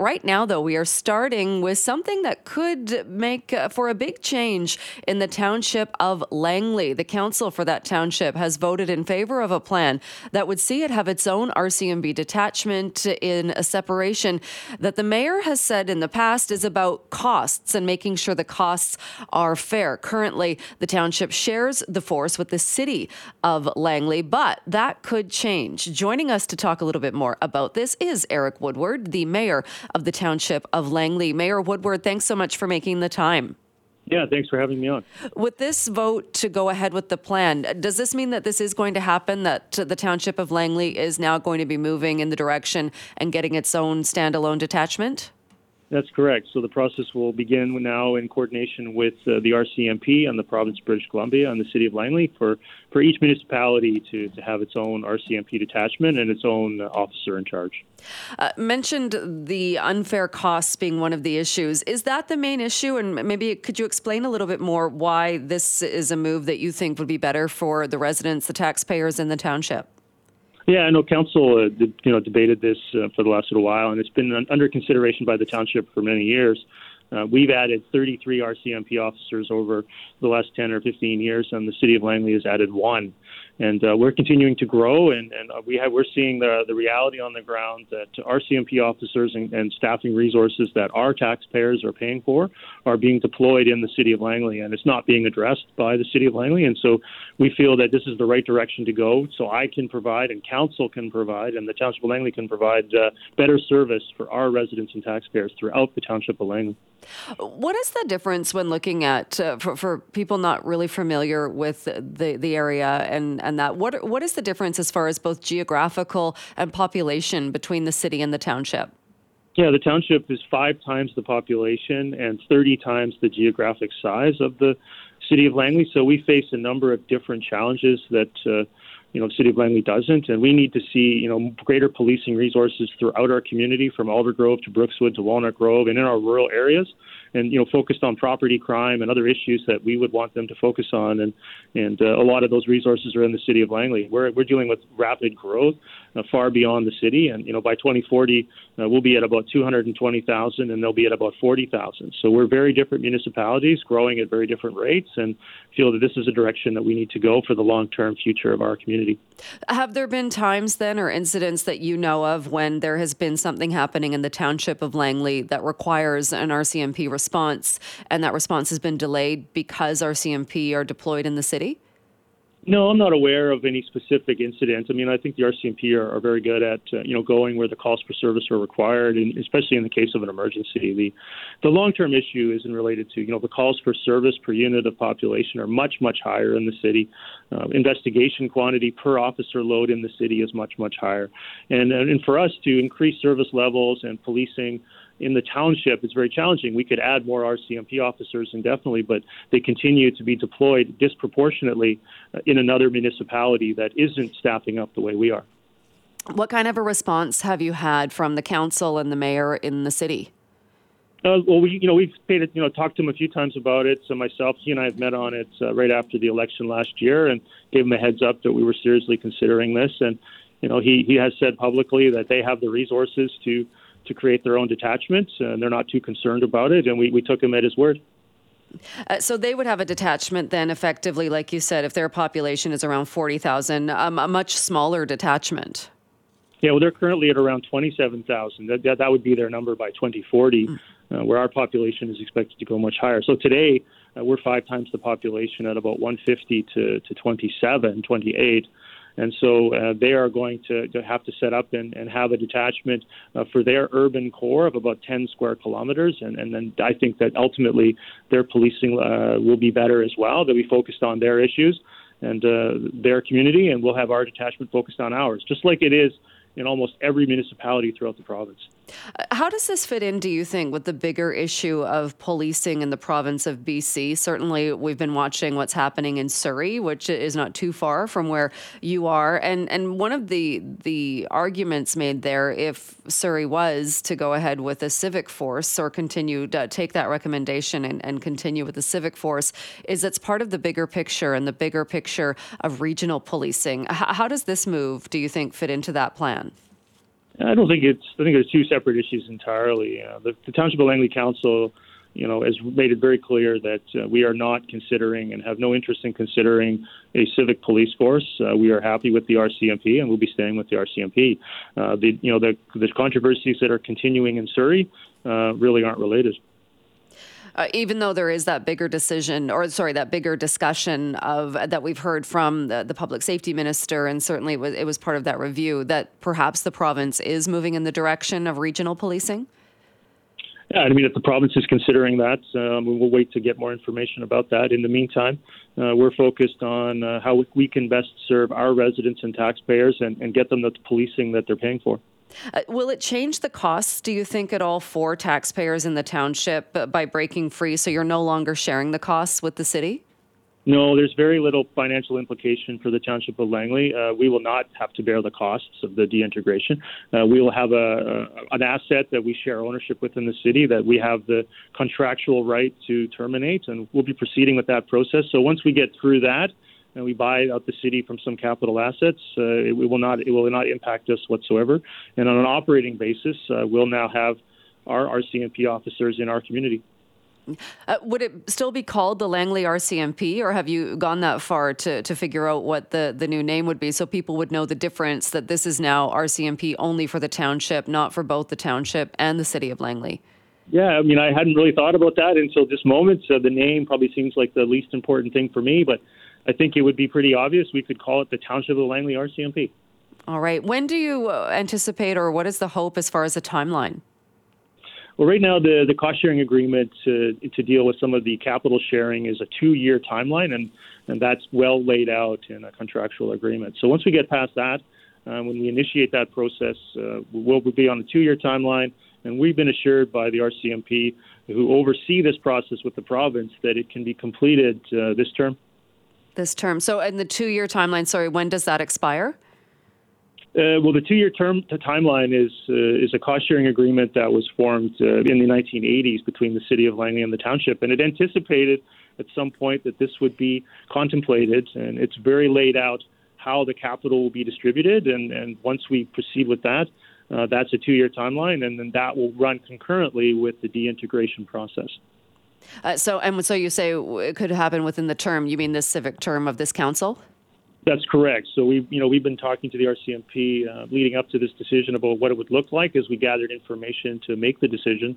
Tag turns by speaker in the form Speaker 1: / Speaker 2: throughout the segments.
Speaker 1: Right now, though, we are starting with something that could make uh, for a big change in the township of Langley. The council for that township has voted in favor of a plan that would see it have its own RCMP detachment in a separation that the mayor has said in the past is about costs and making sure the costs are fair. Currently, the township shares the force with the city of Langley, but that could change. Joining us to talk a little bit more about this is Eric Woodward, the mayor of the township of Langley. Mayor Woodward, thanks so much for making the time.
Speaker 2: Yeah, thanks for having me on.
Speaker 1: With this vote to go ahead with the plan, does this mean that this is going to happen? That the township of Langley is now going to be moving in the direction and getting its own standalone detachment?
Speaker 2: That's correct. So the process will begin now in coordination with uh, the RCMP and the province of British Columbia and the city of Langley for, for each municipality to, to have its own RCMP detachment and its own uh, officer in charge.
Speaker 1: Uh, mentioned the unfair costs being one of the issues. Is that the main issue? And maybe could you explain a little bit more why this is a move that you think would be better for the residents, the taxpayers in the township?
Speaker 2: Yeah, I know council, uh, did, you know, debated this uh, for the last little while, and it's been under consideration by the township for many years. Uh, we've added 33 RCMP officers over the last 10 or 15 years, and the city of Langley has added one and uh, we're continuing to grow, and, and we have we're seeing the the reality on the ground that our RCMP officers and, and staffing resources that our taxpayers are paying for are being deployed in the city of Langley, and it's not being addressed by the city of Langley, and so we feel that this is the right direction to go. So I can provide, and council can provide, and the township of Langley can provide uh, better service for our residents and taxpayers throughout the township of Langley.
Speaker 1: What is the difference when looking at uh, for, for people not really familiar with the the area and and that what what is the difference as far as both geographical and population between the city and the township?
Speaker 2: Yeah, the township is five times the population and 30 times the geographic size of the city of Langley. So we face a number of different challenges that. Uh, you know, the city of Langley doesn't, and we need to see, you know, greater policing resources throughout our community, from Aldergrove to Brookswood to Walnut Grove, and in our rural areas and you know focused on property crime and other issues that we would want them to focus on. And and uh, a lot of those resources are in the city of Langley. We're we're dealing with rapid growth uh, far beyond the city. And you know by 2040 uh, we'll be at about 220,000 and they'll be at about 40,000 so we're very different municipalities growing at very different rates. And feel that this is a direction that we need to go for the long-term future of our community
Speaker 1: have there been times then or incidents that you know of when there has been something happening in the township of Langley that requires an RCMP response, and that response has been delayed because RCMP are deployed in the city?
Speaker 2: No, I'm not aware of any specific incidents. I mean, I think the RCMP are, are very good at uh, you know going where the calls for service are required, and especially in the case of an emergency. The the long-term issue isn't related to you know the calls for service per unit of population are much much higher in the city. Uh, investigation quantity per officer load in the city is much much higher, and and for us to increase service levels and policing in the township is very challenging. We could add more RCMP officers indefinitely, but they continue to be deployed disproportionately uh, in another municipality that isn't staffing up the way we are.
Speaker 1: What kind of a response have you had from the council and the mayor in the city?
Speaker 2: Uh, well, we, you know, we've paid it, you know, talked to him a few times about it. So myself, he and I have met on it uh, right after the election last year, and gave him a heads up that we were seriously considering this. And you know, he he has said publicly that they have the resources to to create their own detachments, and they're not too concerned about it. And we, we took him at his word.
Speaker 1: Uh, so they would have a detachment then, effectively, like you said, if their population is around 40,000, um, a much smaller detachment.
Speaker 2: Yeah, well, they're currently at around 27,000. That, that, that would be their number by 2040, mm. uh, where our population is expected to go much higher. So today, uh, we're five times the population at about 150 to, to 27, 28. And so uh, they are going to, to, have to set up and, and have a detachment uh, for their urban core of about 10 square kilometers. And, and then I think that ultimately their policing uh, will be better as well. They'll be focused on their issues and uh, their community, and we'll have our detachment focused on ours, just like it is in almost every municipality throughout the province.
Speaker 1: Uh, how does this fit in, do you think, with the bigger issue of policing in the province of BC? Certainly, we've been watching what's happening in Surrey, which is not too far from where you are. And and one of the the arguments made there, if Surrey was to go ahead with a civic force or continue to take that recommendation and, and continue with the civic force, is it's part of the bigger picture and the bigger picture of regional policing. How does this move, do you think, fit into that plan?
Speaker 2: I don't think it's. I think there's two separate issues entirely. Uh, the, the Township of Langley Council, you know, has made it very clear that uh, we are not considering and have no interest in considering a civic police force. Uh, we are happy with the RCMP, and we'll be staying with the RCMP. Uh, the you know the the controversies that are continuing in Surrey uh, really aren't related.
Speaker 1: Uh, even though there is that bigger decision, or sorry, that bigger discussion of that we've heard from the, the public safety minister, and certainly it was, it was part of that review that perhaps the province is moving in the direction of regional policing.
Speaker 2: Yeah, I mean, if the province is considering that, um, we'll wait to get more information about that. In the meantime, uh, we're focused on uh, how we can best serve our residents and taxpayers and, and get them the policing that they're paying for.
Speaker 1: Uh, will it change the costs, do you think, at all for taxpayers in the township by breaking free so you're no longer sharing the costs with the city?
Speaker 2: No, there's very little financial implication for the township of Langley. Uh, we will not have to bear the costs of the deintegration. Uh, we will have a, a, an asset that we share ownership with in the city that we have the contractual right to terminate, and we'll be proceeding with that process. So once we get through that, and we buy out the city from some capital assets, uh, it, it, will not it will not impact us whatsoever. And on an operating basis, uh, we'll now have our RCMP officers in our community.
Speaker 1: Uh, would it still be called the Langley RCMP, or have you gone that far to, to figure out what the, the new name would be so people would know the difference that this is now RCMP only for the township, not for both the township and the city of Langley?
Speaker 2: Yeah, I mean, I hadn't really thought about that until this moment. So the name probably seems like the least important thing for me, but I think it would be pretty obvious. We could call it the Township of Langley RCMP.
Speaker 1: All right. When do you uh, anticipate, or what is the hope as far as the timeline?
Speaker 2: Well, right now, the, the cost sharing agreement to, to deal with some of the capital sharing is a two year timeline, and, and that's well laid out in a contractual agreement. So once we get past that, uh, when we initiate that process, uh, we'll be on a two year timeline, and we've been assured by the RCMP, who oversee this process with the province, that it can be completed uh, this term
Speaker 1: this term. So, in the two year timeline, sorry, when does that expire?
Speaker 2: Uh, well, the two-year term the timeline is uh, is a cost-sharing agreement that was formed uh, in the 1980s between the city of Langley and the township, and it anticipated at some point that this would be contemplated, and it's very laid out how the capital will be distributed, and, and once we proceed with that, uh, that's a two-year timeline, and then that will run concurrently with the deintegration process.
Speaker 1: Uh, so, and so you say it could happen within the term. You mean this civic term of this council?
Speaker 2: That's correct. So we, you know, we've been talking to the RCMP uh, leading up to this decision about what it would look like as we gathered information to make the decision,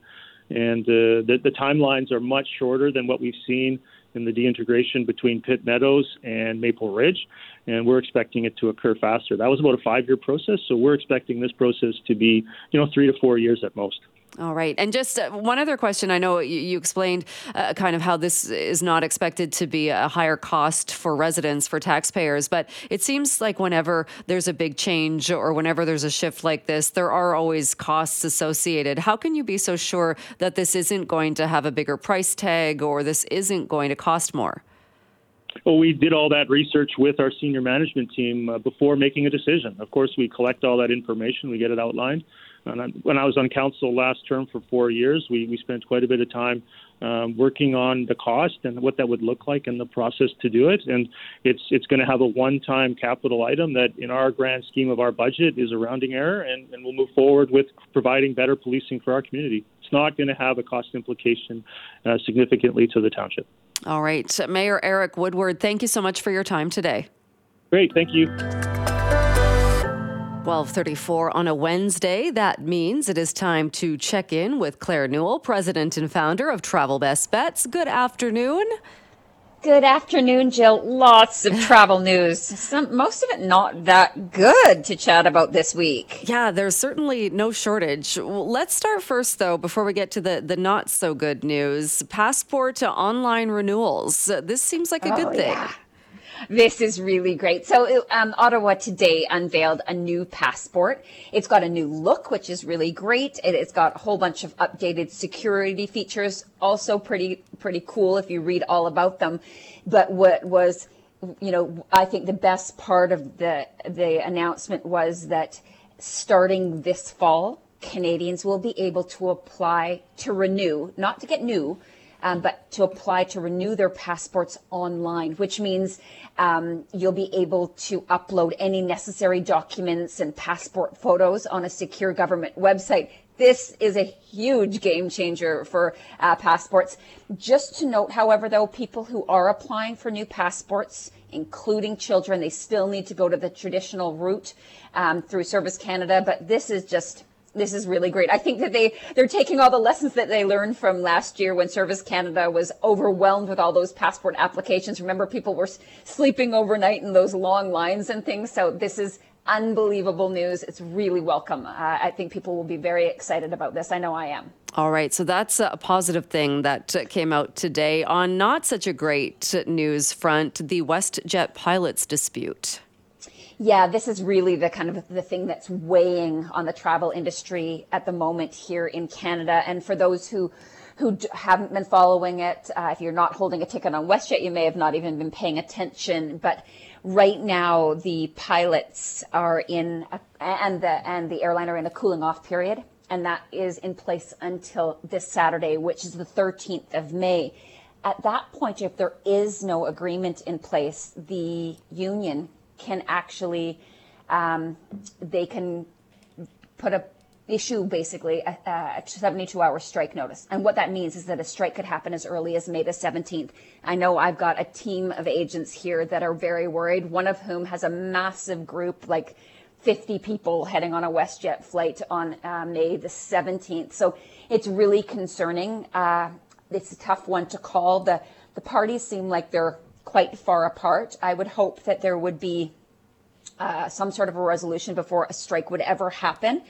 Speaker 2: and uh, the, the timelines are much shorter than what we've seen in the deintegration between Pitt Meadows and Maple Ridge, and we're expecting it to occur faster. That was about a five-year process, so we're expecting this process to be, you know, three to four years at most.
Speaker 1: All right. And just uh, one other question. I know you, you explained uh, kind of how this is not expected to be a higher cost for residents, for taxpayers, but it seems like whenever there's a big change or whenever there's a shift like this, there are always costs associated. How can you be so sure that this isn't going to have a bigger price tag or this isn't going to cost more?
Speaker 2: Well, we did all that research with our senior management team uh, before making a decision. Of course, we collect all that information, we get it outlined. And I, when I was on council last term for four years, we, we spent quite a bit of time um, working on the cost and what that would look like and the process to do it. And it's it's going to have a one-time capital item that, in our grand scheme of our budget, is a rounding error, and, and we'll move forward with providing better policing for our community. It's not going to have a cost implication uh, significantly to the township.
Speaker 1: All right, Mayor Eric Woodward, thank you so much for your time today.
Speaker 2: Great, thank you.
Speaker 1: 1234 on a Wednesday. That means it is time to check in with Claire Newell, president and founder of Travel Best Bets. Good afternoon.
Speaker 3: Good afternoon, Jill. Lots of travel news. Some, most of it not that good to chat about this week.
Speaker 1: Yeah, there's certainly no shortage. Let's start first, though, before we get to the, the not so good news. Passport to online renewals. This seems like a oh, good thing. Yeah.
Speaker 3: This is really great. So, um, Ottawa today unveiled a new passport. It's got a new look, which is really great. It, has got a whole bunch of updated security features, also pretty pretty cool if you read all about them. But what was, you know, I think the best part of the the announcement was that starting this fall, Canadians will be able to apply to renew, not to get new, um, but to apply to renew their passports online, which means um, you'll be able to upload any necessary documents and passport photos on a secure government website. This is a huge game changer for uh, passports. Just to note, however, though, people who are applying for new passports, including children, they still need to go to the traditional route um, through Service Canada. But this is just this is really great. I think that they they're taking all the lessons that they learned from last year when Service Canada was overwhelmed with all those passport applications. Remember, people were sleeping overnight in those long lines and things. So this is unbelievable news. It's really welcome. Uh, I think people will be very excited about this. I know I am.
Speaker 1: All right, so that's a positive thing that came out today. On not such a great news front, the WestJet pilots dispute.
Speaker 3: Yeah, this is really the kind of the thing that's weighing on the travel industry at the moment here in Canada. And for those who who haven't been following it, uh, if you're not holding a ticket on WestJet, you may have not even been paying attention. But right now, the pilots are in a, and the and the airline are in a cooling off period, and that is in place until this Saturday, which is the 13th of May. At that point, if there is no agreement in place, the union can actually um, they can put a issue basically a, a 72 hour strike notice. And what that means is that a strike could happen as early as May the 17th. I know I've got a team of agents here that are very worried, one of whom has a massive group, like 50 people heading on a WestJet flight on uh, May the 17th. So it's really concerning. Uh, it's a tough one to call. The, the parties seem like they're quite far apart. I would hope that there would be uh, some sort of a resolution before a strike would ever happen,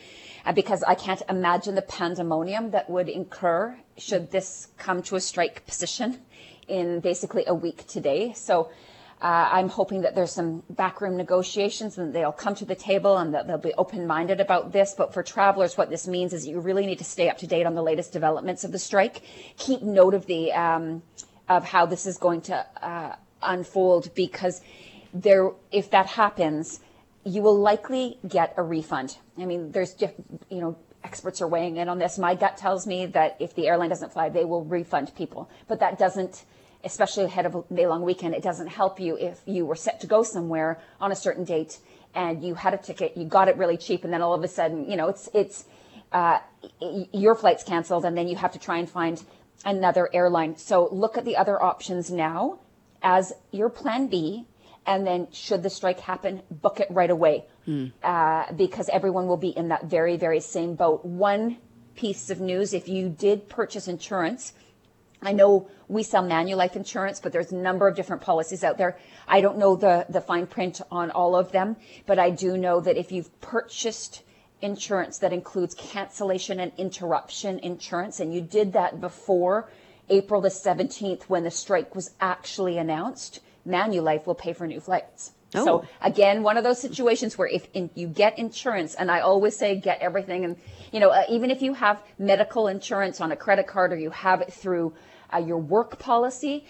Speaker 3: uh, because I can't imagine the pandemonium that would incur should this come to a strike position in basically a week today. So. Uh, I'm hoping that there's some backroom negotiations and they'll come to the table and that they'll be open-minded about this. But for travelers, what this means is you really need to stay up to date on the latest developments of the strike. Keep note of the um, of how this is going to uh, unfold because there, if that happens, you will likely get a refund. I mean, there's, you know, experts are weighing in on this. My gut tells me that if the airline doesn't fly, they will refund people. But that doesn't, especially ahead of a May long weekend, it doesn't help you if you were set to go somewhere on a certain date and you had a ticket, you got it really cheap, and then all of a sudden, you know, it's it's uh, your flight's canceled, and then you have to try and find another airline. So look at the other options now as your plan B. And then, should the strike happen, book it right away hmm. uh, because everyone will be in that very, very same boat. One piece of news if you did purchase insurance, I know we sell Manulife insurance, but there's a number of different policies out there. I don't know the, the fine print on all of them, but I do know that if you've purchased insurance that includes cancellation and interruption insurance, and you did that before April the 17th, when the strike was actually announced, Manulife will pay for new flights. Oh. So again, one of those situations where if in, you get insurance, and I always say get everything, and you know, uh, even if you have medical insurance on a credit card or you have it through uh, your work policy,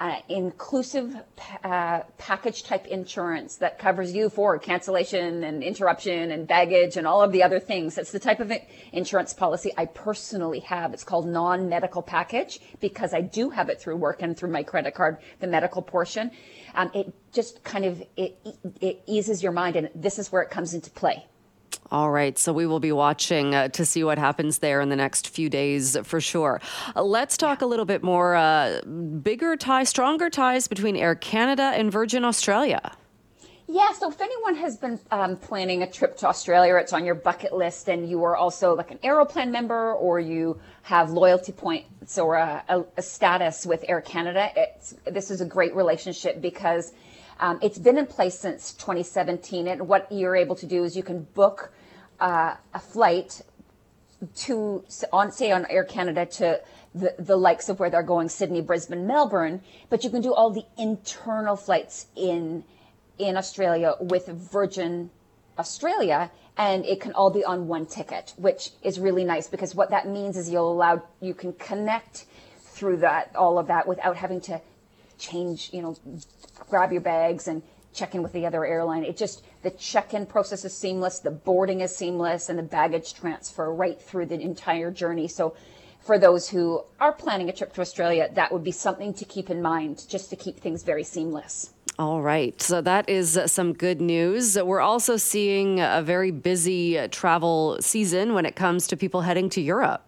Speaker 3: uh, inclusive uh, package type insurance that covers you for cancellation and interruption and baggage and all of the other things. That's the type of insurance policy I personally have. It's called non medical package because I do have it through work and through my credit card, the medical portion. Um, it just kind of it, it eases your mind, and this is where it comes into play.
Speaker 1: All right, so we will be watching uh, to see what happens there in the next few days for sure. Uh, let's talk a little bit more uh, bigger ties, stronger ties between Air Canada and Virgin Australia.
Speaker 3: Yeah, so if anyone has been um, planning a trip to Australia, or it's on your bucket list, and you are also like an Aeroplan member, or you have loyalty points or a, a, a status with Air Canada, this is a great relationship because um, it's been in place since 2017, and what you're able to do is you can book uh, a flight to on say on Air Canada to the, the likes of where they're going Sydney, Brisbane, Melbourne, but you can do all the internal flights in in Australia with Virgin Australia and it can all be on one ticket, which is really nice because what that means is you'll allow you can connect through that all of that without having to change, you know, grab your bags and check in with the other airline. It just, the check in process is seamless, the boarding is seamless, and the baggage transfer right through the entire journey. So for those who are planning a trip to Australia, that would be something to keep in mind just to keep things very seamless.
Speaker 1: All right. So that is uh, some good news. We're also seeing a very busy uh, travel season when it comes to people heading to Europe.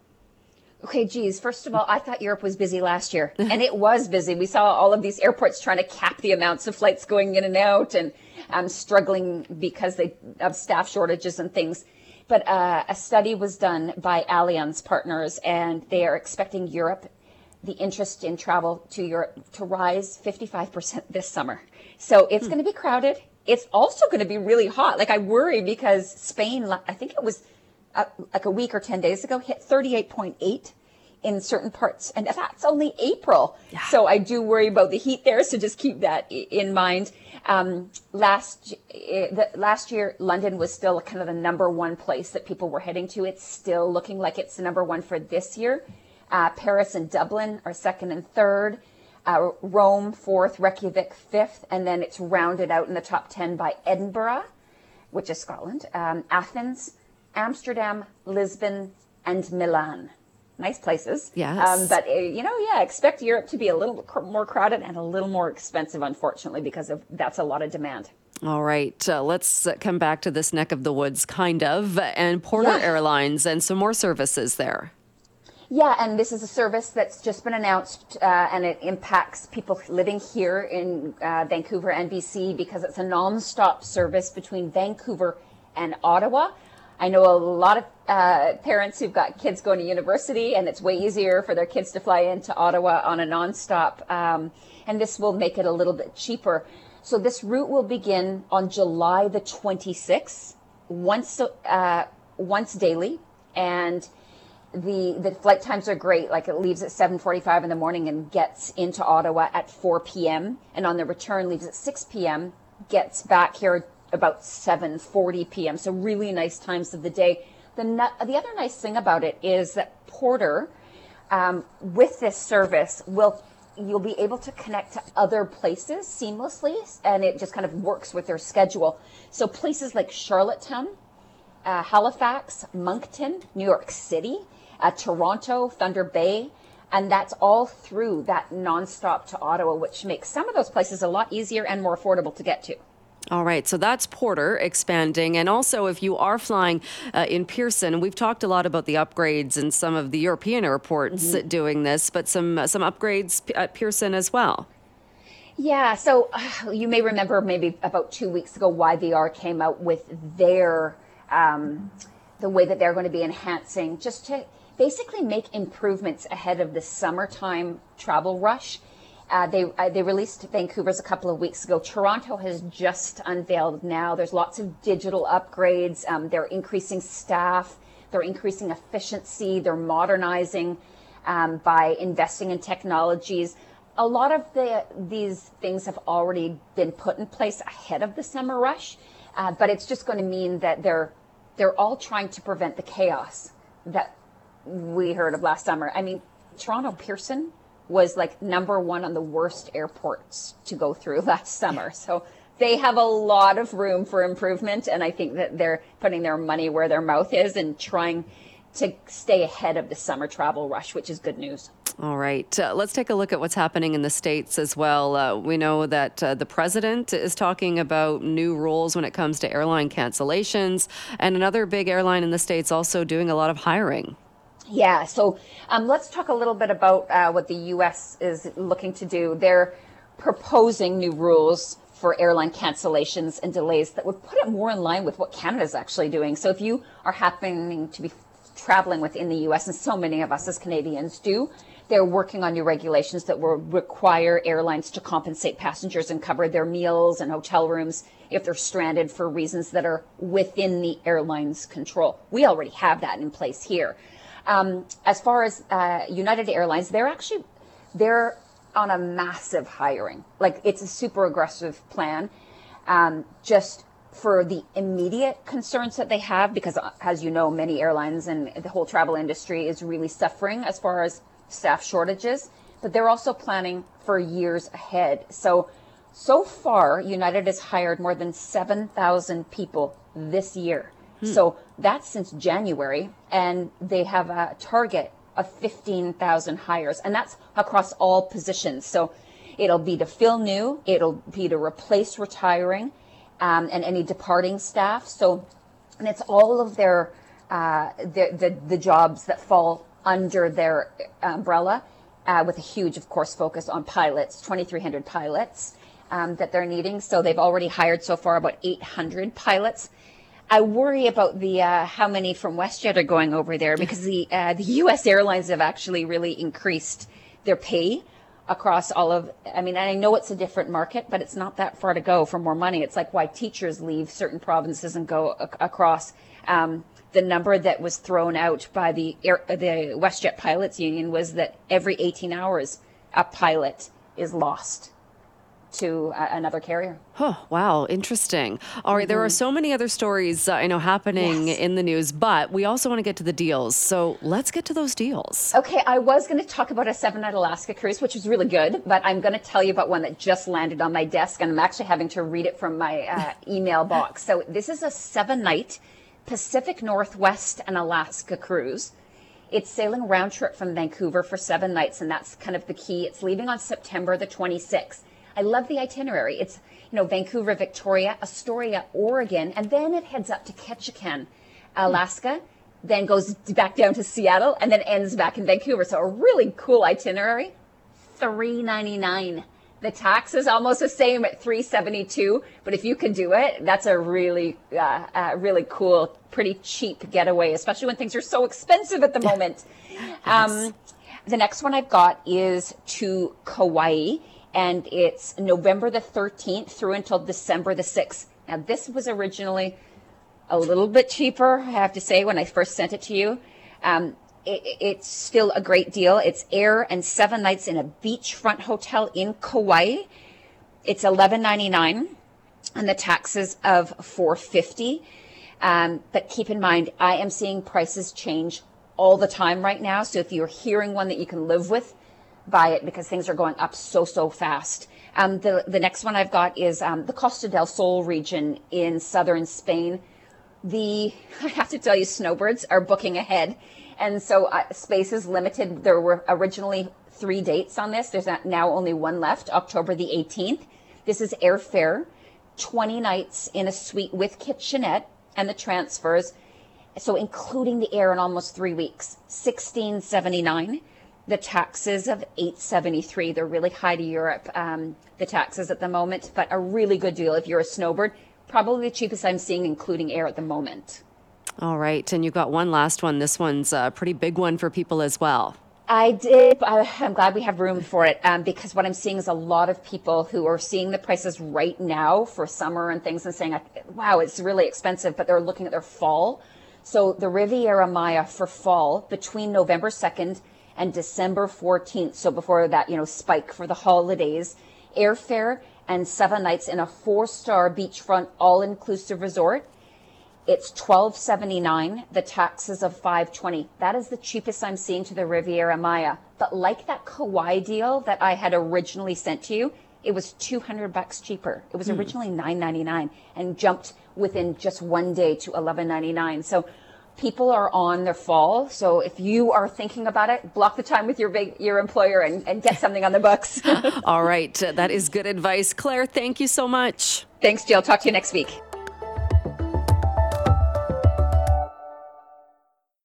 Speaker 3: Okay, geez. First of all, I thought Europe was busy last year, and it was busy. We saw all of these airports trying to cap the amounts of flights going in and out, and um, struggling because they of staff shortages and things. But uh, a study was done by Allianz Partners, and they are expecting Europe, the interest in travel to Europe, to rise 55% this summer. So it's hmm. going to be crowded. It's also going to be really hot. Like I worry because Spain, I think it was uh, like a week or 10 days ago, hit 38.8 in certain parts. And that's only April. Yeah. So I do worry about the heat there. So just keep that in mind. Um, last the, last year, London was still kind of the number one place that people were heading to. It's still looking like it's the number one for this year. Uh, Paris and Dublin are second and third. Uh, Rome fourth, Reykjavik fifth, and then it's rounded out in the top ten by Edinburgh, which is Scotland, um, Athens, Amsterdam, Lisbon, and Milan nice places.
Speaker 1: Yes.
Speaker 3: Um, but, uh, you know, yeah, expect Europe to be a little more crowded and a little more expensive, unfortunately, because of that's a lot of demand.
Speaker 1: All right, uh, let's uh, come back to this neck of the woods, kind of, and Porter yeah. Airlines and some more services there.
Speaker 3: Yeah, and this is a service that's just been announced, uh, and it impacts people living here in uh, Vancouver and BC because it's a non-stop service between Vancouver and Ottawa. I know a lot of uh, parents who've got kids going to university, and it's way easier for their kids to fly into Ottawa on a nonstop. Um, and this will make it a little bit cheaper. So this route will begin on July the 26th, once uh, once daily, and the the flight times are great. Like it leaves at 7:45 in the morning and gets into Ottawa at 4 p.m. and on the return leaves at 6 p.m. gets back here about 7:40 p.m. So really nice times of the day. The the other nice thing about it is that Porter, um, with this service, will you'll be able to connect to other places seamlessly, and it just kind of works with their schedule. So places like Charlottetown, uh, Halifax, Moncton, New York City, uh, Toronto, Thunder Bay. And that's all through that nonstop to Ottawa, which makes some of those places a lot easier and more affordable to get to.
Speaker 1: All right, so that's Porter expanding. And also, if you are flying uh, in Pearson, we've talked a lot about the upgrades and some of the European airports mm-hmm. doing this, but some, uh, some upgrades at Pearson as well.
Speaker 3: Yeah, so uh, you may remember maybe about two weeks ago, YVR came out with their, um, the way that they're going to be enhancing just to basically make improvements ahead of the summertime travel rush. Uh, they uh, they released Vancouver's a couple of weeks ago. Toronto has just unveiled now. There's lots of digital upgrades. Um, they're increasing staff. They're increasing efficiency. They're modernizing um, by investing in technologies. A lot of the these things have already been put in place ahead of the summer rush, uh, but it's just going to mean that they're they're all trying to prevent the chaos that we heard of last summer. I mean, Toronto Pearson was like number one on the worst airports to go through last summer. So they have a lot of room for improvement. And I think that they're putting their money where their mouth is and trying to stay ahead of the summer travel rush, which is good news.
Speaker 1: All right. Uh, let's take a look at what's happening in the States as well. Uh, we know that uh, the president is talking about new rules when it comes to airline cancellations, and another big airline in the States also doing a lot of hiring.
Speaker 3: Yeah, so um, let's talk a little bit about uh, what the U.S. is looking to do. They're proposing new rules for airline cancellations and delays that would put it more in line with what Canada is actually doing. So if you are happening to be traveling within the U.S., and so many of us as Canadians do, they're working on new regulations that will require airlines to compensate passengers and cover their meals and hotel rooms if they're stranded for reasons that are within the airline's control. We already have that in place here. Um, as far as uh, United Airlines, they're actually they're on a massive hiring. Like it's a super aggressive plan, um, just for the immediate concerns that they have, because uh, as you know, many airlines and the whole travel industry is really suffering as far as staff shortages. But they're also planning for years ahead. So so far, United has hired more than 7,000 people this year. Hmm. So that's since January, and they have a target of 15,000 hires, and that's across all positions. So it'll be to fill new, it'll be to replace retiring, um, and any departing staff. So, and it's all of their uh, the, the the jobs that fall under their umbrella, uh, with a huge, of course, focus on pilots, 2,300 pilots um, that they're needing. So they've already hired so far about 800 pilots. I worry about the uh, how many from WestJet are going over there because the uh, the U.S. airlines have actually really increased their pay across all of. I mean, I know it's a different market, but it's not that far to go for more money. It's like why teachers leave certain provinces and go across. Um, the number that was thrown out by the air, the WestJet pilots union was that every 18 hours a pilot is lost to uh, another carrier.
Speaker 1: Oh, wow, interesting. All right, mm-hmm. there are so many other stories uh, I know happening yes. in the news, but we also want to get to the deals. So let's get to those deals.
Speaker 3: Okay, I was going to talk about a seven night Alaska cruise, which was really good, but I'm going to tell you about one that just landed on my desk, and I'm actually having to read it from my uh, email box. So this is a seven night Pacific Northwest and Alaska cruise. It's sailing round trip from Vancouver for seven nights, and that's kind of the key. It's leaving on September the 26th. I love the itinerary. It's, you know, Vancouver, Victoria, Astoria, Oregon, and then it heads up to Ketchikan, Alaska, then goes back down to Seattle, and then ends back in Vancouver. So a really cool itinerary. Three ninety nine. The tax is almost the same at 372, but if you can do it, that's a really, uh, uh, really cool, pretty cheap getaway, especially when things are so expensive at the moment. yes. um, the next one I've got is to Kauai and it's November the 13th through until December the 6th. Now, this was originally a little bit cheaper, I have to say, when I first sent it to you. Um, it, it's still a great deal. It's air and seven nights in a beachfront hotel in Kauai. It's eleven ninety nine, and the taxes of four fifty. Um, but keep in mind, I am seeing prices change all the time right now. So if you're hearing one that you can live with, buy it because things are going up so, so fast. Um, the, the next one I've got is um, the Costa del Sol region in southern Spain. The, I have to tell you, snowbirds are booking ahead. And so uh, space is limited. There were originally three dates on this. There's now only one left, October the 18th. This is airfare, 20 nights in a suite with kitchenette and the transfers. So including the air in almost three weeks, 1679 the taxes of 873 they're really high to europe um, the taxes at the moment but a really good deal if you're a snowbird probably the cheapest i'm seeing including air at the moment
Speaker 1: all right and you've got one last one this one's a pretty big one for people as well
Speaker 3: I did. I'm glad we have room for it um, because what I'm seeing is a lot of people who are seeing the prices right now for summer and things and saying, wow, it's really expensive, but they're looking at their fall. So the Riviera Maya for fall between November 2nd and December 14th. So before that, you know, spike for the holidays, airfare and seven nights in a four star beachfront all inclusive resort. It's 1279, the taxes of 520. That is the cheapest I'm seeing to the Riviera Maya. But like that Kauai deal that I had originally sent to you, it was 200 bucks cheaper. It was hmm. originally 9.99 and jumped within just one day to 11.99. So people are on their fall. So if you are thinking about it, block the time with your big your employer and, and get something on the books.
Speaker 1: All right. That is good advice. Claire, thank you so much.
Speaker 3: Thanks, Jill. Talk to you next week.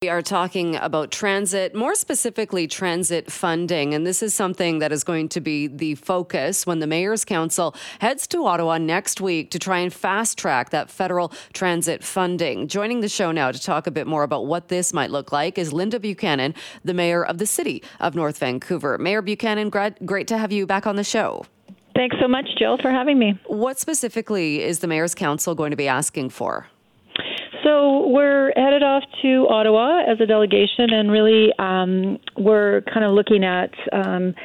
Speaker 1: We are talking about transit, more specifically transit funding. And this is something that is going to be the focus when the Mayor's Council heads to Ottawa next week to try and fast track that federal transit funding. Joining the show now to talk a bit more about what this might look like is Linda Buchanan, the Mayor of the City of North Vancouver. Mayor Buchanan, great to have you back on the show.
Speaker 4: Thanks so much, Jill, for having me.
Speaker 1: What specifically is the Mayor's Council going to be asking for?
Speaker 4: So we're headed off to Ottawa as a delegation, and really um, we're kind of looking at. Um,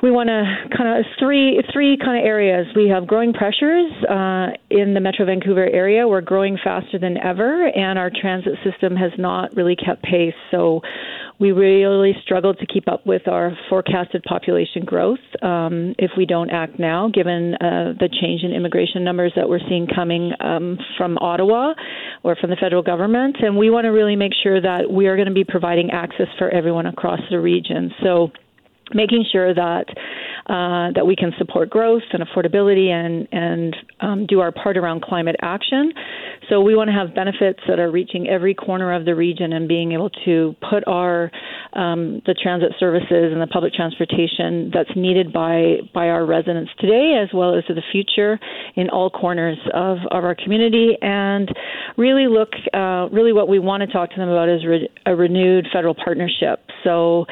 Speaker 4: we want to kind of three three kind of areas. We have growing pressures uh, in the Metro Vancouver area. We're growing faster than ever, and our transit system has not really kept pace. So we really struggled to keep up with our forecasted population growth um, if we don't act now, given uh, the change in immigration numbers that we're seeing coming um, from Ottawa or from the federal government. And we want to really make sure that we are going to be providing access for everyone across the region. So making sure that uh, that we can support growth and affordability and and um, do our part around climate action. So we want to have benefits that are reaching every corner of the region and being able to put our um, the transit services and the public transportation that's needed by by our residents today as well as to the future in all corners of, of our community and really look uh, really what we want to talk to them about is re- a renewed federal partnership. So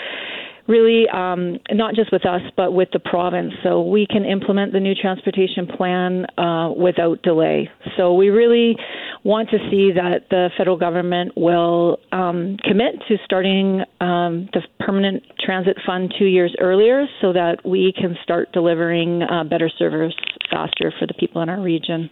Speaker 4: really um, not just with us, but with the province. So we can implement the new transportation plan uh, without delay. So we really want to see that the federal government will um, commit to starting um, the permanent transit fund two years earlier so that we can start delivering uh, better service faster for the people in our region.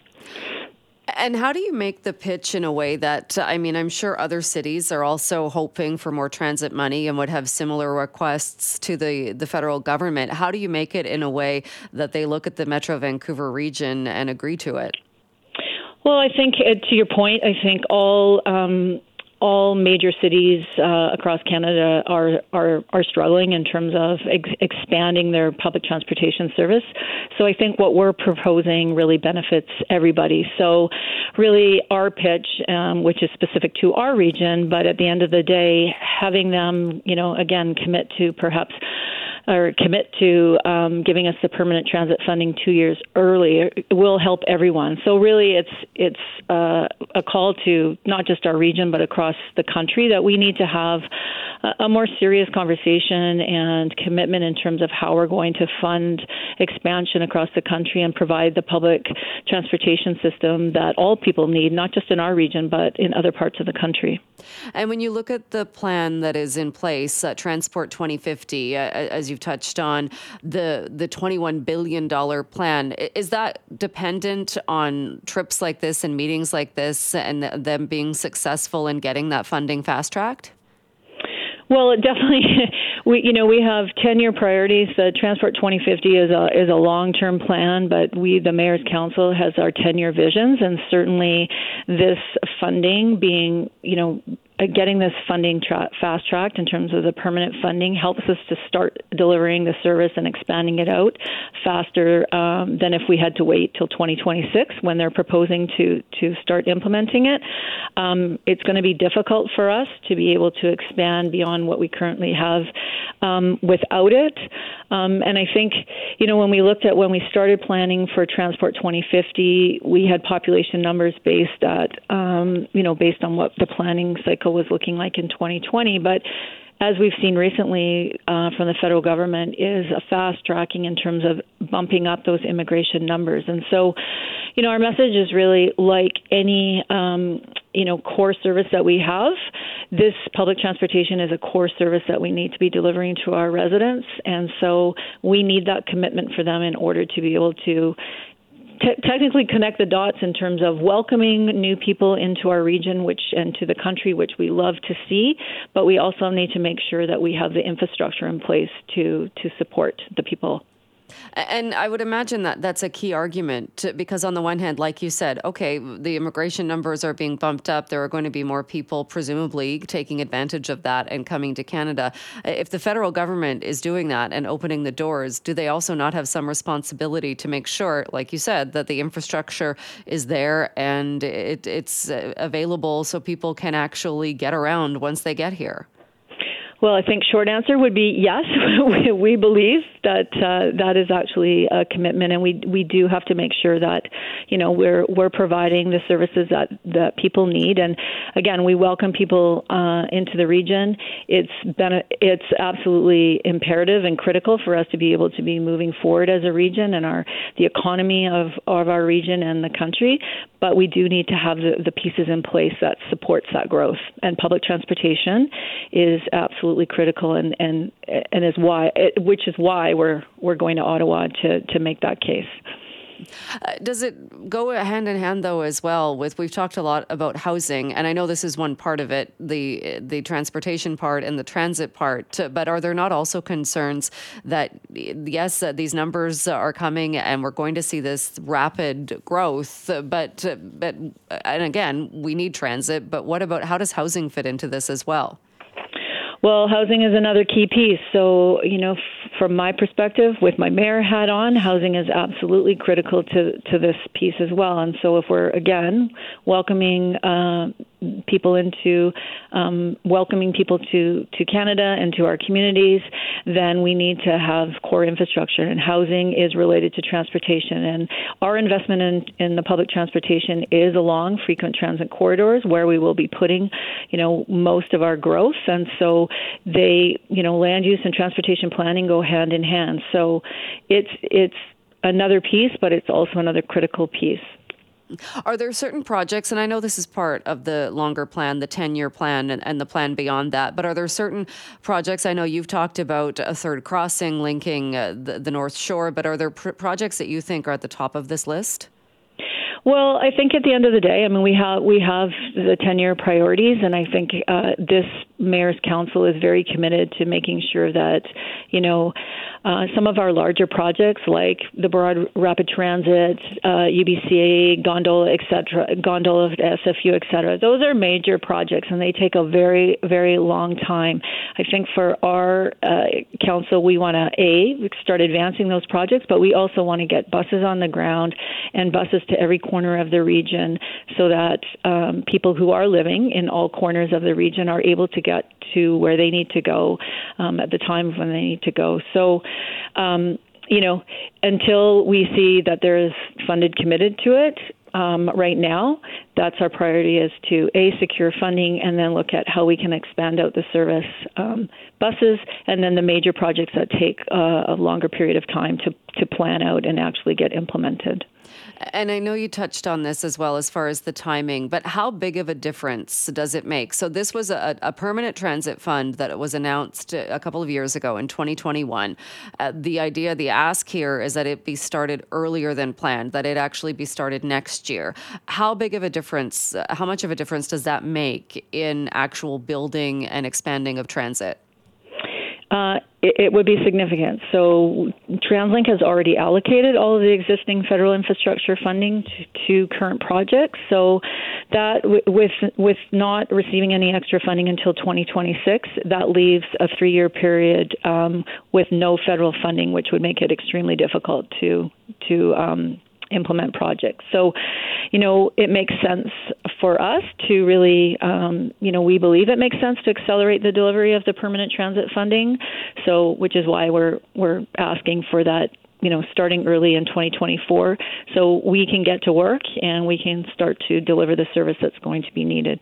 Speaker 1: And how do you make the pitch in a way that, I mean, I'm sure other cities are also hoping for more transit money and would have similar requests to the, the federal government. How do you make it in a way that they look at the Metro Vancouver region and agree to it?
Speaker 4: Well, I think uh, to your point, I think all um, all major cities uh, across Canada are, are are struggling in terms of ex- expanding their public transportation service. So I think what we're proposing really benefits everybody. So really, our pitch, um, which is specific to our region, but at the end of the day, having them, you know, again commit to perhaps or commit to um, giving us the permanent transit funding two years early will help everyone. So really, it's it's uh, a call to not just our region but across the country that we need to have a more serious conversation and commitment in terms of how we're going to fund expansion across the country and provide the public transportation system that all people need, not just in our region but in other parts of the country.
Speaker 1: And when you look at the plan that is in place, uh, Transport 2050, uh, as you've touched on, the the 21 billion dollar plan, is that dependent on trips like this and meetings like this and them being successful in getting that funding fast tracked?
Speaker 4: Well, it definitely, we you know we have ten year priorities. The Transport 2050 is a is a long term plan, but we the Mayor's Council has our ten year visions, and certainly this funding being you know getting this funding tra- fast tracked in terms of the permanent funding helps us to start delivering the service and expanding it out faster um, than if we had to wait till 2026 when they're proposing to to start implementing it. Um, it's going to be difficult for us to be able to expand beyond what we currently have um, without it. Um, and I think you know when we looked at when we started planning for Transport 2050, we had population numbers based at um, you know based on what the planning cycle was looking like in 2020. But as we've seen recently uh, from the federal government, is a fast tracking in terms of bumping up those immigration numbers. And so, you know, our message is really like any, um, you know, core service that we have. This public transportation is a core service that we need to be delivering to our residents, and so we need that commitment for them in order to be able to te- technically connect the dots in terms of welcoming new people into our region, which and to the country, which we love to see. But we also need to make sure that we have the infrastructure in place to to support the people.
Speaker 1: And I would imagine that that's a key argument to, because, on the one hand, like you said, okay, the immigration numbers are being bumped up. There are going to be more people, presumably, taking advantage of that and coming to Canada. If the federal government is doing that and opening the doors, do they also not have some responsibility to make sure, like you said, that the infrastructure is there and it, it's uh, available so people can actually get around once they get here?
Speaker 4: Well, I think short answer would be yes. we believe that uh, that is actually a commitment, and we we do have to make sure that you know we're we're providing the services that that people need. And again, we welcome people uh, into the region. It's been it's absolutely imperative and critical for us to be able to be moving forward as a region and our the economy of of our region and the country. But we do need to have the, the pieces in place that supports that growth. And public transportation is absolutely absolutely critical, and and and is why, which is why we're we're going to Ottawa to to make that case.
Speaker 1: Uh, does it go hand in hand though as well with we've talked a lot about housing and I know this is one part of it the the transportation part and the transit part but are there not also concerns that yes uh, these numbers are coming and we're going to see this rapid growth but but and again we need transit but what about how does housing fit into this as well
Speaker 4: well, housing is another key piece. So, you know, from my perspective, with my mayor hat on, housing is absolutely critical to, to this piece as well. And so, if we're again welcoming uh, people into um, welcoming people to, to Canada and to our communities, then we need to have core infrastructure. And housing is related to transportation. And our investment in, in the public transportation is along frequent transit corridors where we will be putting, you know, most of our growth. And so they, you know, land use and transportation planning go hand in hand. So it's it's another piece, but it's also another critical piece.
Speaker 1: Are there certain projects, and I know this is part of the longer plan, the 10 year plan, and, and, the plan beyond that, but are there certain projects? I know you've talked about a third crossing linking uh, the, the, North Shore, but are there pr- projects that you think are at the top of this list?
Speaker 4: Well, I think at the end of the day, I mean, we have we have the ten-year priorities, and I think uh, this mayor's council is very committed to making sure that, you know, uh, some of our larger projects like the Broad Rapid Transit, uh, UBCA, Gondola, etc., Gondola, SFU, etc. Those are major projects, and they take a very, very long time. I think for our uh, council, we want to a start advancing those projects, but we also want to get buses on the ground and buses to every corner of the region, so that um, people who are living in all corners of the region are able to get to where they need to go um, at the time when they need to go. So um, you know, until we see that there is funded committed to it, um, right now, that's our priority is to a secure funding and then look at how we can expand out the service um, buses and then the major projects that take uh, a longer period of time to to plan out and actually get implemented.
Speaker 1: And I know you touched on this as well as far as the timing, but how big of a difference does it make? So, this was a, a permanent transit fund that was announced a couple of years ago in 2021. Uh, the idea, the ask here is that it be started earlier than planned, that it actually be started next year. How big of a difference, uh, how much of a difference does that make in actual building and expanding of transit?
Speaker 4: Uh, it, it, would be significant. So, TransLink has already allocated all of the existing federal infrastructure funding to, to current projects. So, that w- with with not receiving any extra funding until 2026, that leaves a three-year period um, with no federal funding, which would make it extremely difficult to to um, implement projects. So, you know, it makes sense for us to really, um, you know, we believe it makes sense to accelerate the delivery of the permanent transit funding. So, which is why we're we're asking for that. You know, starting early in 2024, so we can get to work and we can start to deliver the service that's going to be needed.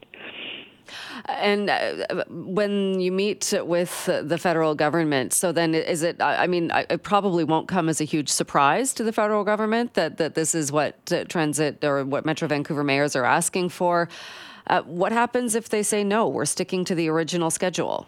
Speaker 1: And uh, when you meet with the federal government, so then is it? I mean, it probably won't come as a huge surprise to the federal government that that this is what uh, transit or what Metro Vancouver mayors are asking for. Uh, what happens if they say no? We're sticking to the original schedule.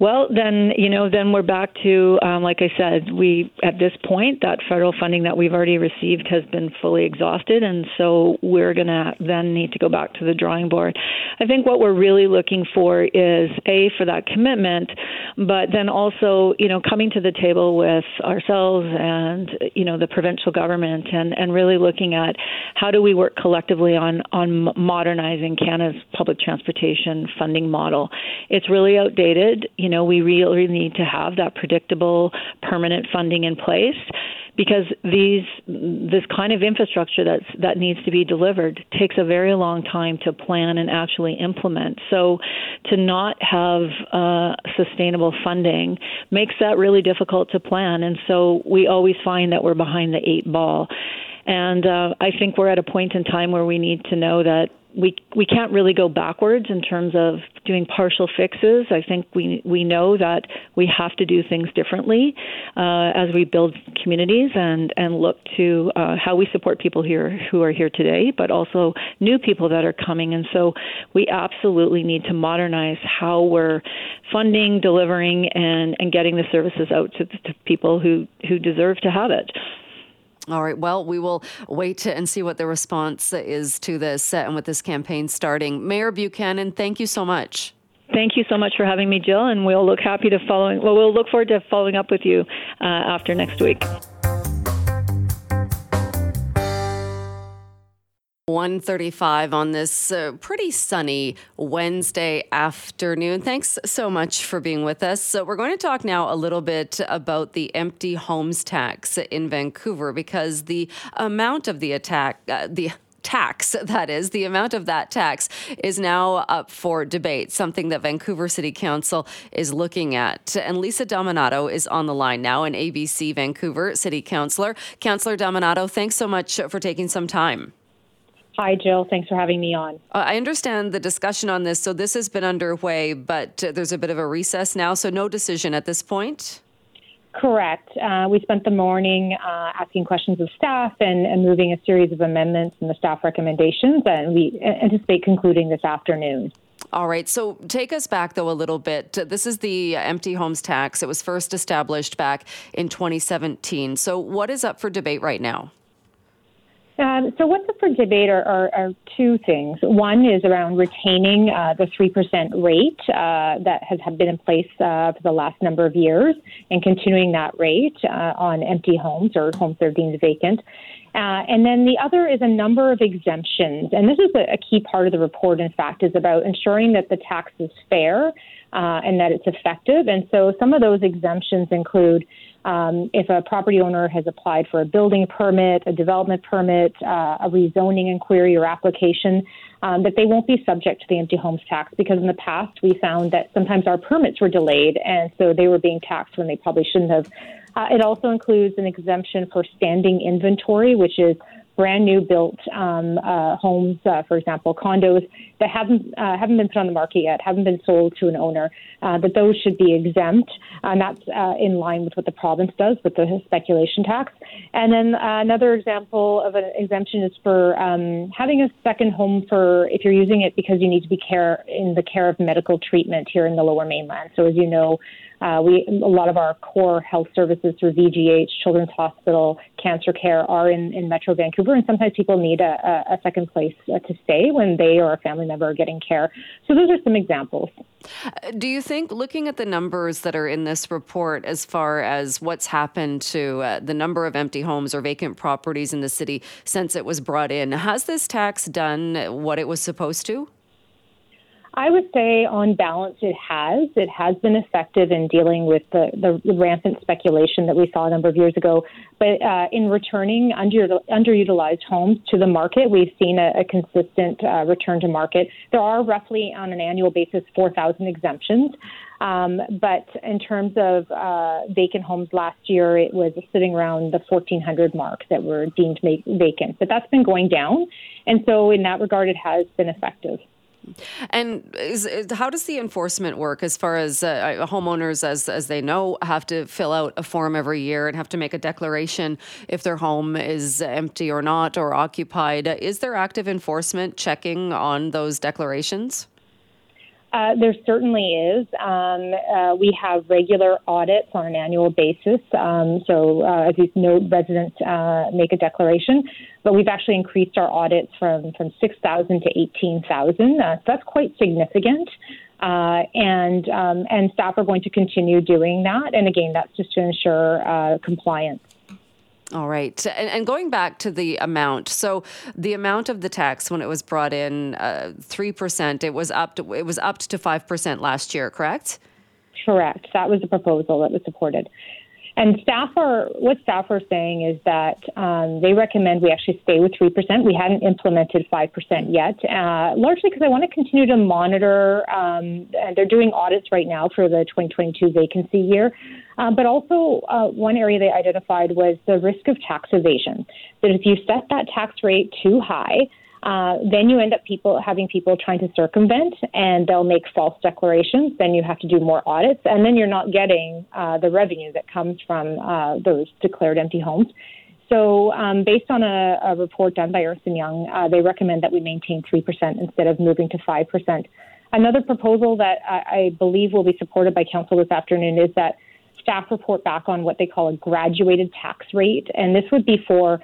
Speaker 4: Well, then you know, then we're back to um, like I said, we at this point that federal funding that we've already received has been fully exhausted, and so we're to then need to go back to the drawing board. I think what we're really looking for is a for that commitment, but then also you know coming to the table with ourselves and you know the provincial government and and really looking at how do we work collectively on on modernizing Canada's public transportation funding model. It's really outdated you know, we really need to have that predictable, permanent funding in place because these this kind of infrastructure that's that needs to be delivered takes a very long time to plan and actually implement. So to not have uh, sustainable funding makes that really difficult to plan, and so we always find that we're behind the eight ball. And uh, I think we're at a point in time where we need to know that we we can't really go backwards in terms of doing partial fixes. I think we we know that we have to do things differently uh, as we build communities and and look to uh, how we support people here who are here today, but also new people that are coming. And so we absolutely need to modernize how we're funding, delivering, and and getting the services out to, to people who who deserve to have it.
Speaker 1: All right. Well, we will wait and see what the response is to this uh, and with this campaign starting. Mayor Buchanan, thank you so much.
Speaker 4: Thank you so much for having me, Jill, and we'll look happy to following. Well, we'll look forward to following up with you uh, after next week.
Speaker 1: 135 on this uh, pretty sunny Wednesday afternoon. Thanks so much for being with us. So, we're going to talk now a little bit about the empty homes tax in Vancouver because the amount of the attack, uh, the tax, that is, the amount of that tax is now up for debate, something that Vancouver City Council is looking at. And Lisa Dominato is on the line now, an ABC Vancouver City Councilor. Councilor Dominato, thanks so much for taking some time.
Speaker 5: Hi, Jill. Thanks for having me on.
Speaker 1: Uh, I understand the discussion on this. So, this has been underway, but uh, there's a bit of a recess now. So, no decision at this point?
Speaker 5: Correct. Uh, we spent the morning uh, asking questions of staff and, and, moving a series of amendments and the staff recommendations, and we anticipate concluding this afternoon.
Speaker 1: All right. So take us back, though, a little bit. This is the empty homes tax. It was first established back in 2017. So, what is up for debate right now?
Speaker 5: Um, so, what's up for debate are, are, are, two things. One is around retaining uh, the 3% rate uh, that has been in place uh, for the last number of years and continuing that rate uh, on empty homes or homes that are deemed vacant. Uh, and then the other is a number of exemptions. And this is a, a, key part of the report, in fact, is about ensuring that the tax is fair uh, and that it's effective. And so some of those exemptions include um, if a property owner has applied for a building permit, a development permit, uh, a rezoning inquiry or application, um, that they won't be subject to the empty homes tax because in the past we found that sometimes our permits were delayed and so they were being taxed when they probably shouldn't have. Uh, it also includes an exemption for standing inventory, which is brand new built um, uh, homes, uh, for example, condos that haven't uh, haven't been put on the market yet, haven't been sold to an owner, uh, that those should be exempt, and that's uh, in line with what the province does with the speculation tax. And then uh, another example of an exemption is for um, having a second home for if you're using it because you need to be care in the care of medical treatment here in the Lower Mainland. So as you know. Uh, we a lot of our core health services through VGH, Children's Hospital, cancer care are in, in Metro Vancouver, and sometimes people need a, a second place uh, to stay when they or a family member are getting care. So those are some examples.
Speaker 1: Uh, do you think, looking at the numbers that are in this report, as far as what's happened to uh, the number of empty homes or vacant properties in the city since it was brought in, has this tax done what it was supposed to?
Speaker 5: I would say, on balance, it has. It has been effective in dealing with the, the rampant speculation that we saw a number of years ago. But uh, in returning under, underutilized homes to the market, we've seen a, a consistent uh, return to market. There are roughly, on an annual basis, 4,000 exemptions. Um, but in terms of uh, vacant homes last year, it was sitting around the 1,400 mark that were deemed vacant. But that's been going down. And so, in that regard, it has been effective.
Speaker 1: And is, how does the enforcement work as far as uh, homeowners, as as they know, have to fill out a form every year and have to make a declaration if their home is empty or not or occupied? Is there active enforcement checking on those declarations?
Speaker 5: Uh, there certainly is. Um, uh, we have regular audits on an annual basis. Um, so, uh, as you know, residents uh, make a declaration, but we've actually increased our audits from, from 6,000 to 18,000. Uh, so that's quite significant. And um, and staff are going to continue doing that. And again, that's just to ensure compliance.
Speaker 1: All right. And, and, going back to the amount, so the amount of the tax when it was brought in, uh, three uh, percent, it was up to it was up to five percent last year, correct?
Speaker 5: Correct. That was the proposal that was supported. And staff are what staff are saying is that um, they recommend we actually stay with three percent. We hadn't implemented five percent yet, uh, largely because I want to continue to monitor. Um, and they're doing audits right now for the 2022 vacancy year, uh, but also uh, one area they identified was the risk of tax evasion. That if you set that tax rate too high, uh, then you end up people having people trying to circumvent, and they'll make false declarations. Then you have to do more audits, and then you're not getting uh, the revenue that comes from uh, those declared empty homes. So, um, based on a, a, report done by Ernst and Young, uh, they recommend that we maintain three percent instead of moving to five percent. Another proposal that I, I believe will be supported by council this afternoon is that staff report back on what they call a graduated tax rate, and this would be for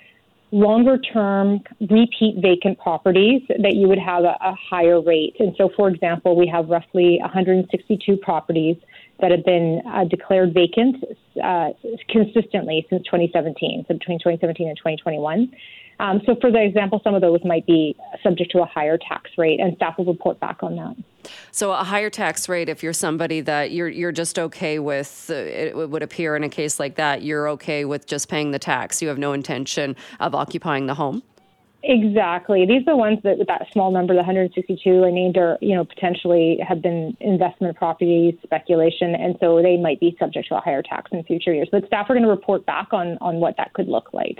Speaker 5: longer term repeat vacant properties that you would have a, a, higher rate. And so, for example, we have roughly 162 properties that have been uh, declared vacant uh, consistently since 2017, so between 2017 and 2021. Um, so, for the example, some of those might be subject to a higher tax rate, and staff will report back on that.
Speaker 1: So, a higher tax rate if you're somebody that you're you're just okay with. Uh, it would appear in a case like that, you're okay with just paying the tax. You have no intention of occupying the home.
Speaker 5: Exactly. These are the ones that that small number, the 162 I named, are you know potentially have been investment properties, speculation, and so they might be subject to a higher tax in future years. But staff are going to report back on on what that could look like.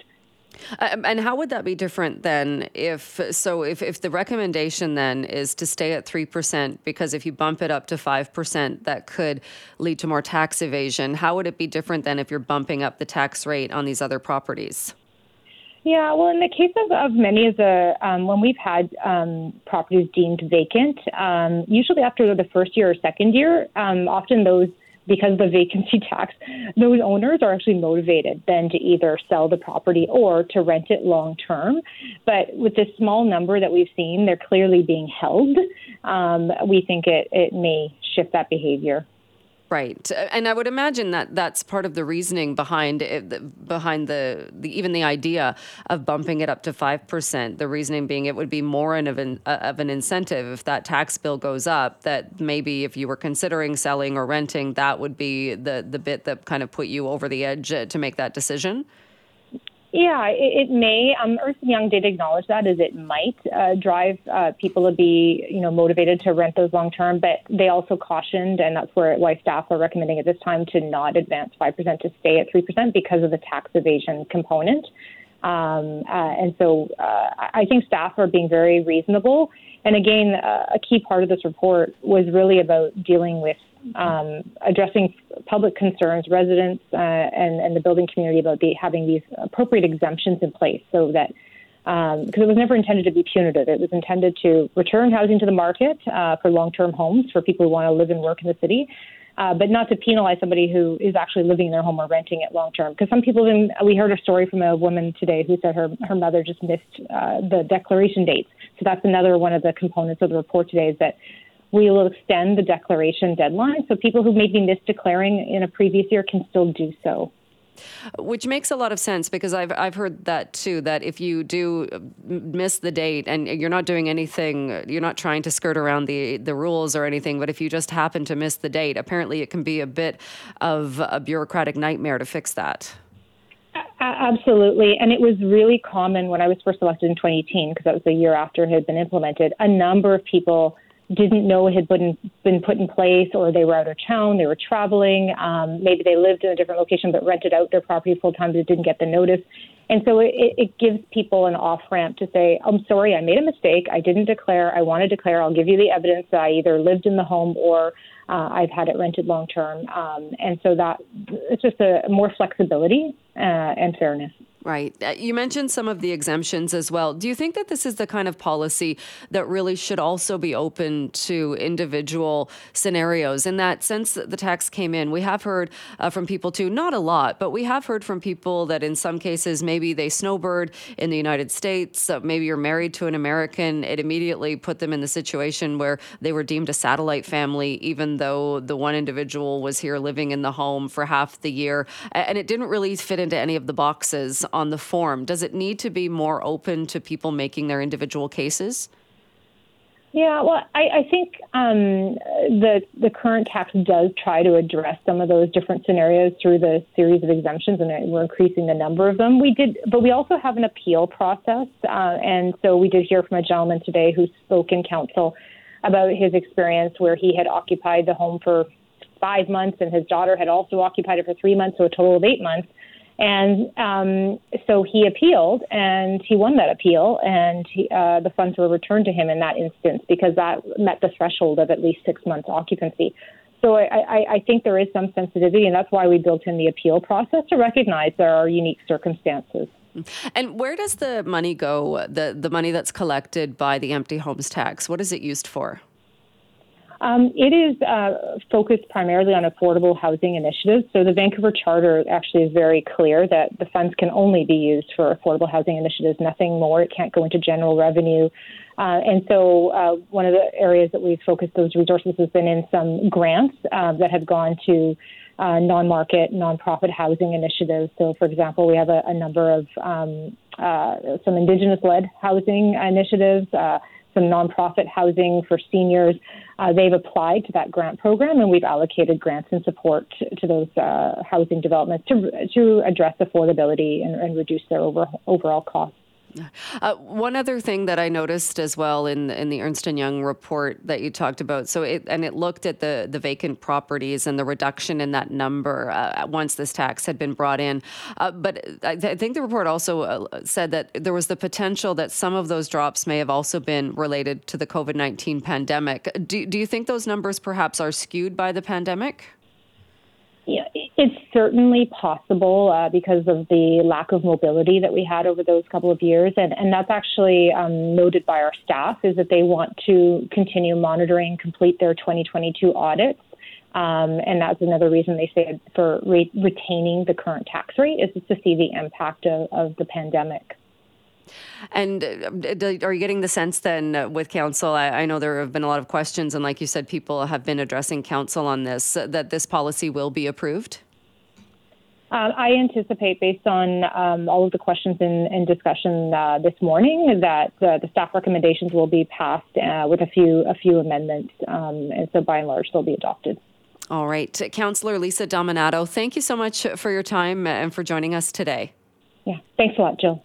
Speaker 1: Um, and how would that be different then if so if, if the recommendation then is to stay at 3% because if you bump it up to 5% that could lead to more tax evasion. How would it be different than if you're bumping up the tax rate on these other properties?
Speaker 5: Yeah, well, in the case of, of many of the, um, when we've had um, properties deemed vacant, um, usually after the first year or second year, um, often those because of the vacancy tax, those owners are actually motivated then to either sell the property or to rent it long term. But with this small number that we've seen, they're clearly being held. Um, we think it, it may shift that behavior.
Speaker 1: Right, and I would imagine that that's part of the reasoning behind it, behind the, the even the idea of bumping it up to five percent. The reasoning being it would be more of an of an incentive if that tax bill goes up. That maybe if you were considering selling or renting, that would be the the bit that kind of put you over the edge uh, to make that decision.
Speaker 5: Yeah, it, it may. Um, Ernst Young did acknowledge that as it might uh, drive uh, people to be, you know, motivated to rent those long term. But they also cautioned, and that's where why staff are recommending at this time to not advance five percent to stay at three percent because of the tax evasion component. Um, uh, and so uh, I think staff are being very reasonable. And again, uh, a key part of this report was really about dealing with um, addressing public concerns, residents uh, and, and the building community about the, having these appropriate exemptions in place so that because um, it was never intended to be punitive. It was intended to return housing to the market uh, for long-term homes for people who want to live and work in the city, uh, but not to penalize somebody who is actually living in their home or renting it long-term. Because some people, we heard a story from a woman today who said her her mother just missed uh, the declaration dates. So that's another one of the components of the report today is that we will extend the declaration deadline so people who maybe missed declaring in a previous year can still do so.
Speaker 1: Which makes a lot of sense because I've I've heard that too. That if you do miss the date and you're not doing anything, you're not trying to skirt around the the rules or anything. But if you just happen to miss the date, apparently it can be a bit of a bureaucratic nightmare to fix that.
Speaker 5: Absolutely. And it was really common when I was first elected in 2018, because that was the year after it had been implemented. A number of people didn't know it had been been put in place, or they were out of town, they were traveling, um, maybe they lived in a different location but rented out their property full time but didn't get the notice. And so it, it gives people an off ramp to say, I'm sorry, I made a mistake. I didn't declare. I want to declare. I'll give you the evidence that I either lived in the home or uh, I've had it rented long term. Um, and so that it's just a more flexibility uh, and fairness.
Speaker 1: Right. Uh, you mentioned some of the exemptions as well. Do you think that this is the kind of policy that really should also be open to individual scenarios? In that that the tax came in, we have heard uh, from people too, not a lot, but we have heard from people that in some cases maybe they snowbird in the United States, uh, maybe you're married to an American. It immediately put them in the situation where they were deemed a satellite family, even though the one individual was here living in the home for half the year. And it didn't really fit into any of the boxes on the form? Does it need to be more open to people making their individual cases?
Speaker 5: Yeah, well, I, I think um, the the current tax does try to address some of those different scenarios through the series of exemptions, and we're increasing the number of them. We did, but we also have an appeal process, uh, and so we did hear from a gentleman today who spoke in council about his experience where he had occupied the home for five months, and his daughter had also occupied it for three months, so a total of eight months And um, so he appealed, and he won that appeal, and he, uh, the funds were returned to him in that instance because that met the threshold of at least six months occupancy. So I, I, I think there is some sensitivity, and that's why we built in the appeal process to recognize there are unique circumstances.
Speaker 1: And where does the money go? The the money that's collected by the empty homes tax. What is it used for?
Speaker 5: Um, it is uh, focused primarily on affordable housing initiatives. So the Vancouver Charter actually is very clear that the funds can only be used for affordable housing initiatives, nothing more. It can't go into general revenue. Uh, and so uh, one of the areas that we've focused those resources has been in some grants uh, that have gone to uh, non-market, non-profit housing initiatives. So, for example, we have a, a number of um, uh, some Indigenous-led housing initiatives some nonprofit housing for seniors. Uh, they've applied to that grant program, and we've allocated grants and support to, to those uh, housing developments to to address affordability and, and reduce their over, overall costs.
Speaker 1: Uh, one other thing that I noticed as well in in the Ernst and Young report that you talked about, so it and it looked at the the vacant properties and the reduction in that number uh, once this tax had been brought in. Uh, but I, th- I, think the report also uh, said that there was the potential that some of those drops may have also been related to the COVID nineteen pandemic. Do do you think those numbers perhaps are skewed by the pandemic?
Speaker 5: Yeah, it's certainly possible uh, because of the lack of mobility that we had over those couple of years, and, and that's actually um, noted by our staff is that they want to continue monitoring, complete their 2022 audits, um, and that's another reason they say for re- retaining the current tax rate is to see the impact of, of the pandemic.
Speaker 1: And uh, are you getting the sense then uh, with council? I, I, know there have been a lot of questions, and like you said, people have been addressing council on this, that this policy will be approved?
Speaker 5: Uh, I anticipate, based on um, all of the questions and, discussion uh, this morning, that uh, the staff recommendations will be passed with a few a few amendments, um, and so by and large they'll be adopted.
Speaker 1: All right, Councillor Lisa Dominato, thank you so much for your time and for joining us today.
Speaker 5: Yeah, thanks a lot, Jill.